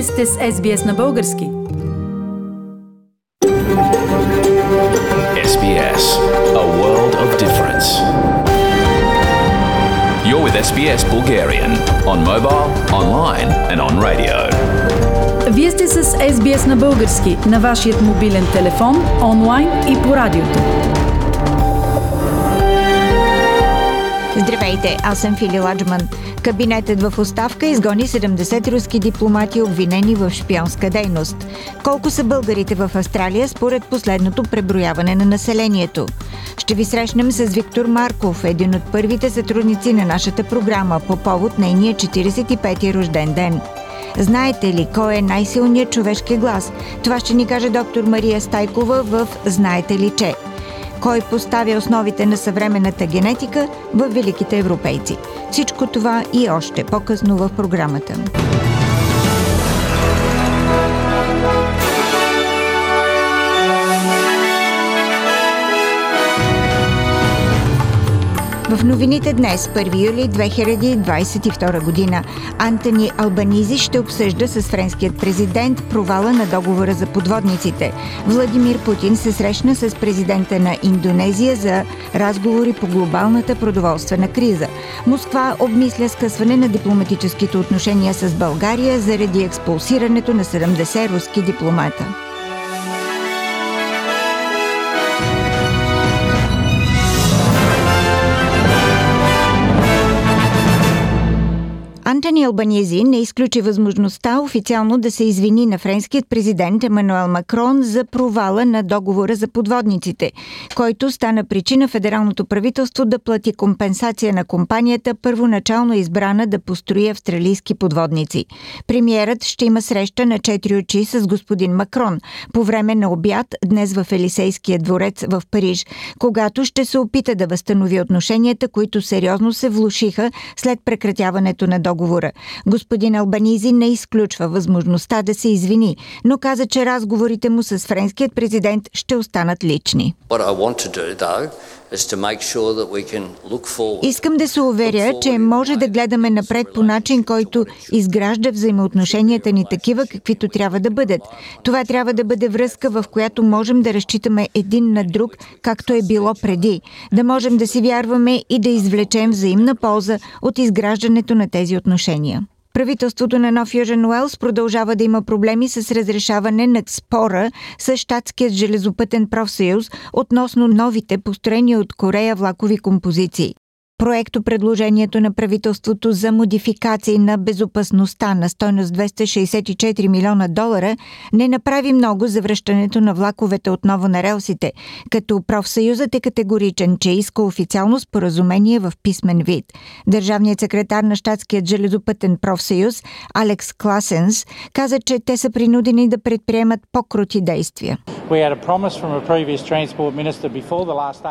Вие сте с SBS на български. SBS, a world of difference. You're with SBS Bulgarian on mobile, online and on radio. Вие сте с SBS на български на вашият мобилен телефон, онлайн и по радиото. Здравейте, аз съм Фили Ладжман. Кабинетът в оставка изгони 70 руски дипломати, обвинени в шпионска дейност. Колко са българите в Австралия според последното преброяване на населението? Ще ви срещнем с Виктор Марков, един от първите сътрудници на нашата програма по повод нейния 45-ти рожден ден. Знаете ли кой е най-силният човешки глас? Това ще ни каже доктор Мария Стайкова в Знаете ли че? Кой поставя основите на съвременната генетика в великите европейци? Всичко това и още по-късно в програмата. В новините днес, 1 юли 2022 година, Антони Албанизи ще обсъжда с френският президент провала на договора за подводниците. Владимир Путин се срещна с президента на Индонезия за разговори по глобалната продоволствена криза. Москва обмисля скъсване на дипломатическите отношения с България заради експулсирането на 70 руски дипломата. Антони Албанизи не изключи възможността официално да се извини на френският президент Емануел Макрон за провала на договора за подводниците, който стана причина федералното правителство да плати компенсация на компанията, първоначално избрана да построи австралийски подводници. Премиерът ще има среща на четири очи с господин Макрон по време на обяд днес в Елисейския дворец в Париж, когато ще се опита да възстанови отношенията, които сериозно се влушиха след прекратяването на договора договора. Господин Албанизи не изключва възможността да се извини, но каза, че разговорите му с френският президент ще останат лични. Искам да се уверя, че може да гледаме напред по начин, който изгражда взаимоотношенията ни такива, каквито трябва да бъдат. Това трябва да бъде връзка, в която можем да разчитаме един на друг, както е било преди. Да можем да си вярваме и да извлечем взаимна полза от изграждането на тези отношения. Правителството на Нов Южен Уелс продължава да има проблеми с разрешаване на спора с щатският железопътен профсъюз относно новите построени от Корея влакови композиции. Проекто предложението на правителството за модификации на безопасността на стойност 264 милиона долара не направи много за връщането на влаковете отново на релсите, като профсъюзът е категоричен, че иска официално споразумение в писмен вид. Държавният секретар на щатският железопътен профсъюз Алекс Класенс каза, че те са принудени да предприемат по-крути действия.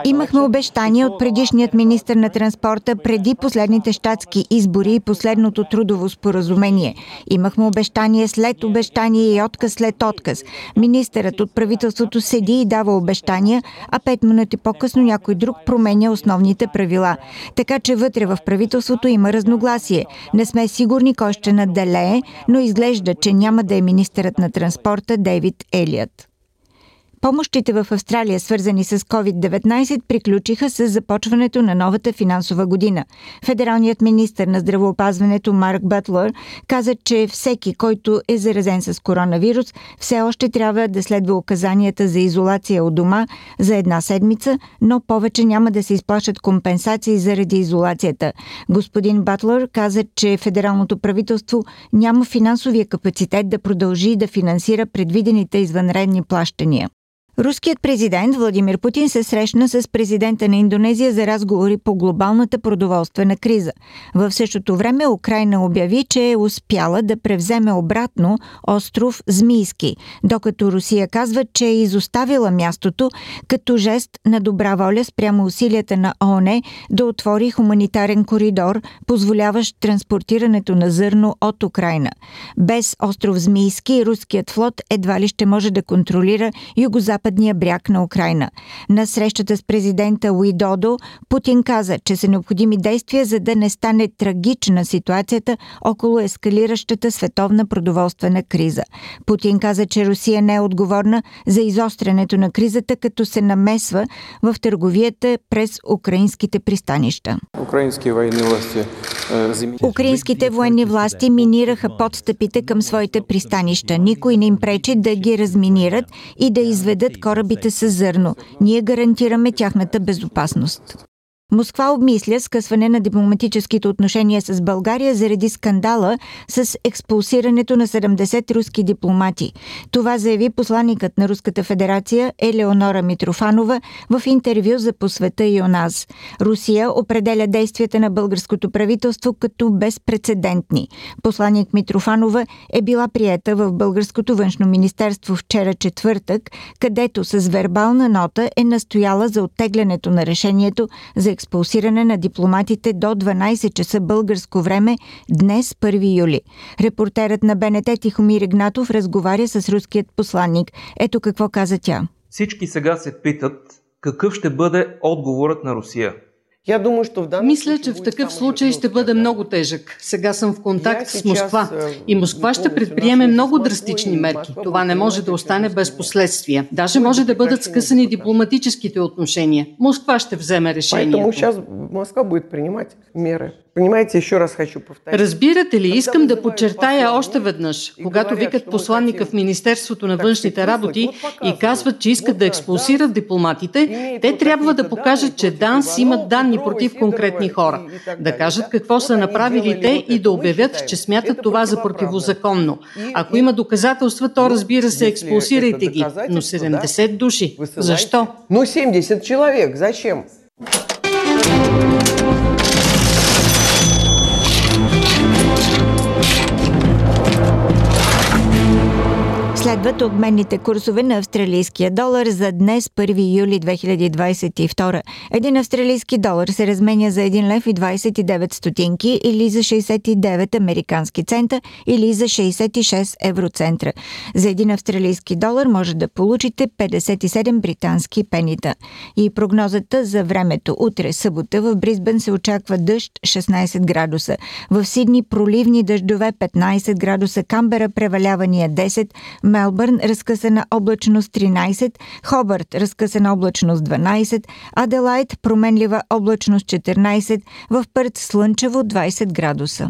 Имахме обещание от предишният министр на транспорта преди последните щатски избори и последното трудово споразумение. Имахме обещание след обещание и отказ след отказ. Министърът от правителството седи и дава обещания, а пет минути по-късно някой друг променя основните правила. Така че вътре в правителството има разногласие. Не сме сигурни кой ще наделее, но изглежда, че няма да е министърът на транспорта Дейвид Елият. Помощите в Австралия, свързани с COVID-19, приключиха с започването на новата финансова година. Федералният министр на здравеопазването Марк Бътлър каза, че всеки, който е заразен с коронавирус, все още трябва да следва указанията за изолация от дома за една седмица, но повече няма да се изплащат компенсации заради изолацията. Господин Батлър каза, че федералното правителство няма финансовия капацитет да продължи да финансира предвидените извънредни плащания. Руският президент Владимир Путин се срещна с президента на Индонезия за разговори по глобалната продоволствена криза. В същото време Украина обяви, че е успяла да превземе обратно остров Змийски, докато Русия казва, че е изоставила мястото като жест на добра воля спрямо усилията на ООН да отвори хуманитарен коридор, позволяващ транспортирането на зърно от Украина. Без остров Змийски руският флот едва ли ще може да контролира югозапад западния бряг на Украина. На срещата с президента Уидодо Путин каза, че са необходими действия, за да не стане трагична ситуацията около ескалиращата световна продоволствена криза. Путин каза, че Русия не е отговорна за изострянето на кризата, като се намесва в търговията през украинските пристанища. Украинските военни власти минираха подстъпите към своите пристанища. Никой не им пречи да ги разминират и да изведат корабите с зърно. Ние гарантираме тяхната безопасност. Москва обмисля скъсване на дипломатическите отношения с България заради скандала с експулсирането на 70 руски дипломати. Това заяви посланникът на Руската федерация Елеонора Митрофанова в интервю за посвета и у нас. Русия определя действията на българското правителство като безпредседентни. Посланник Митрофанова е била приета в Българското външно министерство вчера четвъртък, където с вербална нота е настояла за оттеглянето на решението за експулсиране на дипломатите до 12 часа българско време днес 1 юли. Репортерът на БНТ Тихомир Игнатов разговаря с руският посланник. Ето какво каза тя. Всички сега се питат какъв ще бъде отговорът на Русия. Мисля, че в такъв случай ще бъде много тежък. Сега съм в контакт с Москва и Москва ще предприеме много драстични мерки. Това не може да остане без последствия. Даже може да бъдат скъсани дипломатическите отношения. Москва ще вземе решение. Разбирате ли, искам да подчертая още веднъж, когато викат посланника в Министерството на външните работи и казват, че искат да експулсират дипломатите, те трябва да покажат, че ДАНС имат данни против конкретни хора, да кажат какво са направили те и да обявят, че смятат това за противозаконно. Ако има доказателства, то разбира се, експулсирайте ги, но 70 души. Защо? Но 70 човек, зачем? Следват обменните курсове на австралийския долар за днес 1 юли 2022. Един австралийски долар се разменя за 1 лев и 29 стотинки или за 69 американски цента или за 66 евроцентра. За един австралийски долар може да получите 57 британски пенита. И прогнозата за времето утре събота в Бризбен се очаква дъжд 16 градуса. В Сидни проливни дъждове 15 градуса, Камбера превалявания 10, Мелбърн разкъсана облачност 13, Хобърт разкъсана облачност 12, Аделайт променлива облачност 14, в Пърт слънчево 20 градуса.